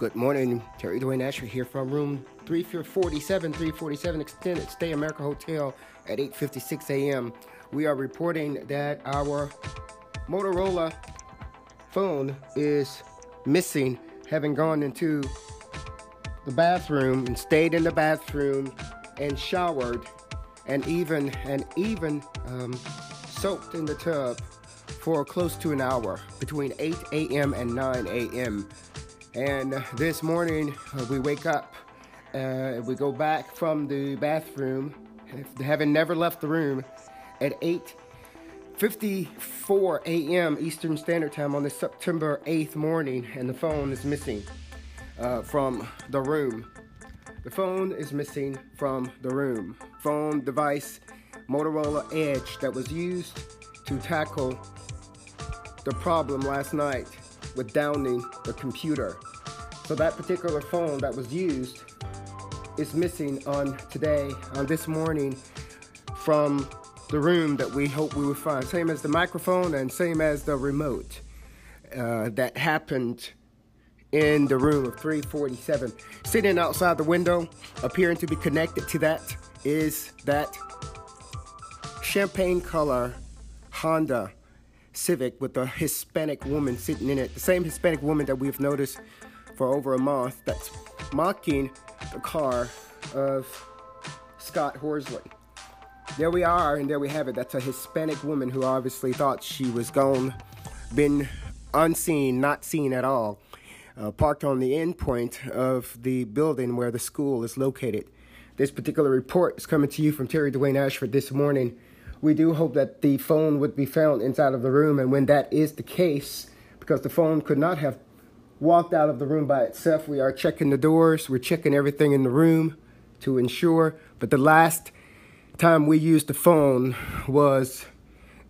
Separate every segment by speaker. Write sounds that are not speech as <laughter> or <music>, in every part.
Speaker 1: Good morning, Terry Dwayne Asher here from room 347, 347 Extended Stay America Hotel at 8:56 a.m. We are reporting that our Motorola phone is missing, having gone into the bathroom and stayed in the bathroom and showered and even and even um, soaked in the tub for close to an hour between 8 a.m. and 9 a.m. And this morning uh, we wake up, uh, we go back from the bathroom, having never left the room, at 8:54 a.m. Eastern Standard Time on the September 8th morning, and the phone is missing uh, from the room. The phone is missing from the room. Phone device, Motorola Edge, that was used to tackle the problem last night with downing the computer. So that particular phone that was used is missing on today, on this morning, from the room that we hope we would find. Same as the microphone and same as the remote uh, that happened in the room of 347. Sitting outside the window, appearing to be connected to that, is that champagne color Honda Civic with a Hispanic woman sitting in it. The same Hispanic woman that we've noticed for over a month that's mocking the car of Scott Horsley. There we are, and there we have it. That's a Hispanic woman who obviously thought she was gone, been unseen, not seen at all, uh, parked on the end point of the building where the school is located. This particular report is coming to you from Terry Dwayne Ashford this morning we do hope that the phone would be found inside of the room. And when that is the case, because the phone could not have walked out of the room by itself, we are checking the doors, we're checking everything in the room to ensure. But the last time we used the phone was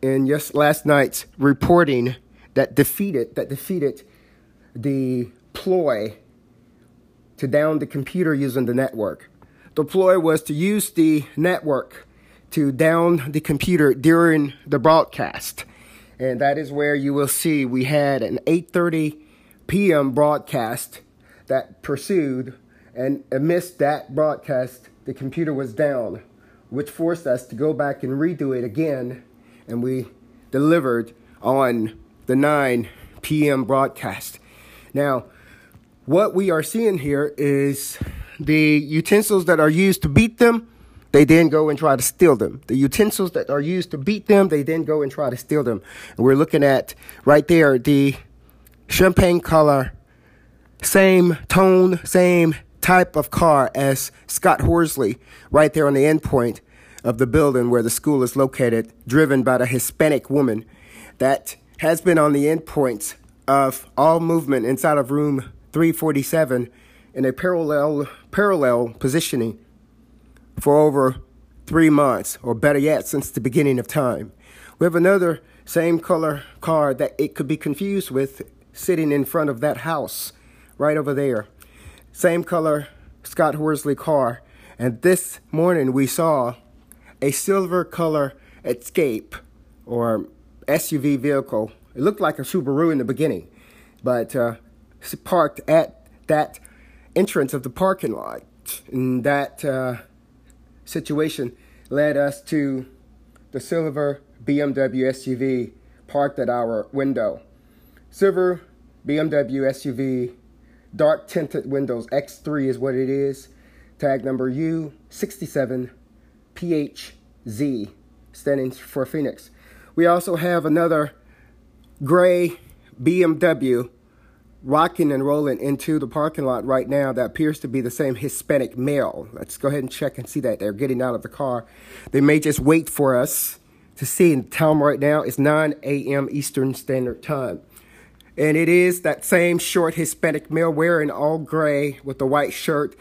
Speaker 1: in just last night's reporting that defeated that defeated the ploy to down the computer using the network. The ploy was to use the network to down the computer during the broadcast. And that is where you will see we had an 8:30 p.m. broadcast that pursued and amidst that broadcast the computer was down, which forced us to go back and redo it again and we delivered on the 9 p.m. broadcast. Now, what we are seeing here is the utensils that are used to beat them they then go and try to steal them. The utensils that are used to beat them, they then go and try to steal them. And we're looking at right there the champagne color, same tone, same type of car as Scott Horsley, right there on the end point of the building where the school is located, driven by the Hispanic woman that has been on the end points of all movement inside of room 347 in a parallel parallel positioning for over three months, or better yet, since the beginning of time. We have another same color car that it could be confused with sitting in front of that house right over there. Same color Scott Horsley car. And this morning we saw a silver color Escape or SUV vehicle. It looked like a Subaru in the beginning, but uh, parked at that entrance of the parking lot. And that uh, situation led us to the silver BMW SUV parked at our window. Silver BMW SUV, dark tinted windows, X3 is what it is. Tag number U67PHZ, standing for Phoenix. We also have another gray BMW rocking and rolling into the parking lot right now that appears to be the same Hispanic male. Let's go ahead and check and see that they're getting out of the car. They may just wait for us to see. And time right now is 9 a.m. Eastern Standard Time. And it is that same short Hispanic male wearing all gray with a white shirt.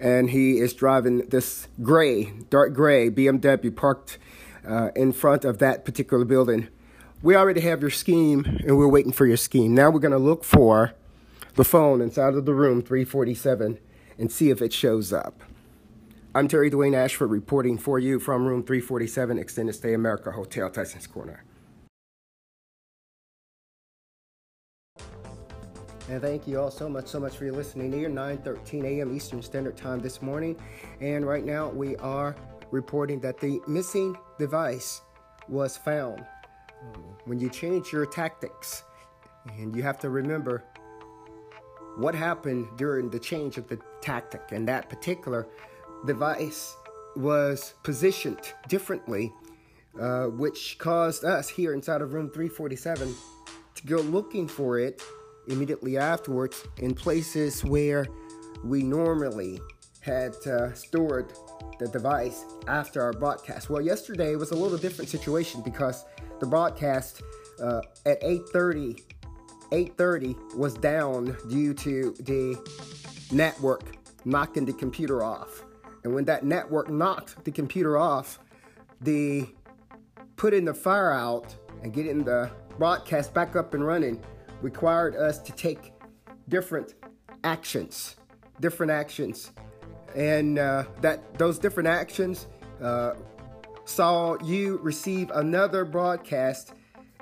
Speaker 1: And he is driving this gray, dark gray BMW parked uh, in front of that particular building. We already have your scheme and we're waiting for your scheme. Now we're going to look for the phone inside of the room 347 and see if it shows up. I'm Terry Dwayne Ashford reporting for you from room 347 Extended Stay America Hotel Tyson's Corner. And thank you all so much, so much for your listening here. 9:13 a.m. Eastern Standard Time this morning, and right now we are reporting that the missing device was found. When you change your tactics, and you have to remember what happened during the change of the tactic, and that particular device was positioned differently, uh, which caused us here inside of room 347 to go looking for it immediately afterwards in places where we normally had uh, stored the device after our broadcast. Well, yesterday was a little different situation because the broadcast uh, at 8:30 8:30 was down due to the network knocking the computer off. And when that network knocked the computer off, the putting the fire out and getting the broadcast back up and running required us to take different actions, different actions, and uh, that those different actions uh, saw you receive another broadcast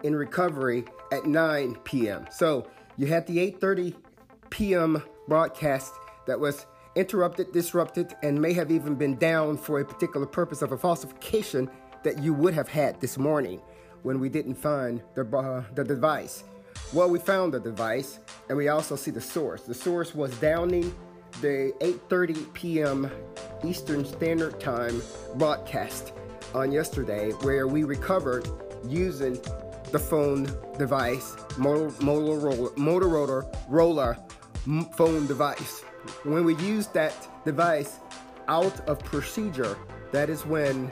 Speaker 1: in recovery at 9 p.m. So you had the 8:30 p.m. broadcast that was interrupted, disrupted, and may have even been down for a particular purpose of a falsification that you would have had this morning when we didn't find the, uh, the device. Well, we found the device, and we also see the source. The source was downing the 8:30 p.m. Eastern Standard Time broadcast on yesterday, where we recovered using the phone device, Motorola, Motorola Roller phone device. When we used that device out of procedure, that is when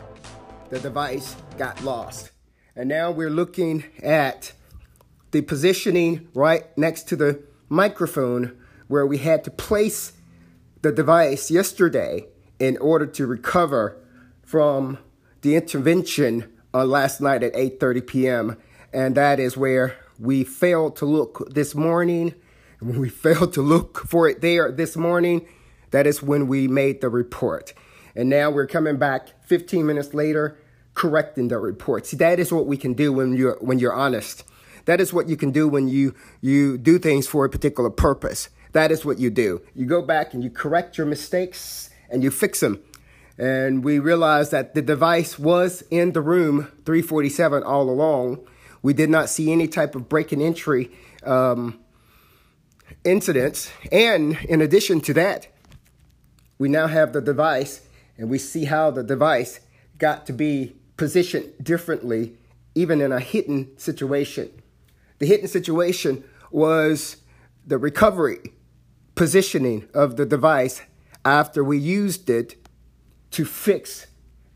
Speaker 1: the device got lost. And now we're looking at the positioning right next to the microphone where we had to place the device yesterday in order to recover from the intervention uh, last night at 8:30 p.m. and that is where we failed to look this morning and <laughs> when we failed to look for it there this morning that is when we made the report and now we're coming back 15 minutes later correcting the report see that is what we can do when you're when you're honest that is what you can do when you you do things for a particular purpose. That is what you do. You go back and you correct your mistakes and you fix them. And we realized that the device was in the room 347 all along. We did not see any type of break and entry um, incidents. And in addition to that, we now have the device and we see how the device got to be positioned differently, even in a hidden situation. The hidden situation was the recovery positioning of the device after we used it to fix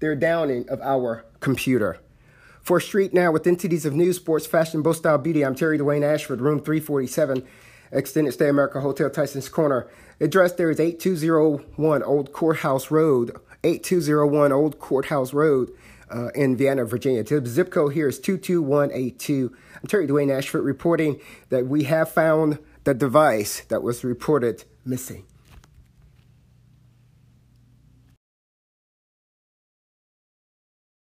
Speaker 1: their downing of our computer. For Street Now with entities of news, sports, fashion, both style, beauty, I'm Terry Dwayne Ashford, room 347, Extended Stay America Hotel Tyson's Corner. Address there is 8201 Old Courthouse Road, 8201 Old Courthouse Road uh, in Vienna, Virginia. The zip code here is 22182. I'm Terry Dwayne Ashford reporting that we have found the device that was reported missing.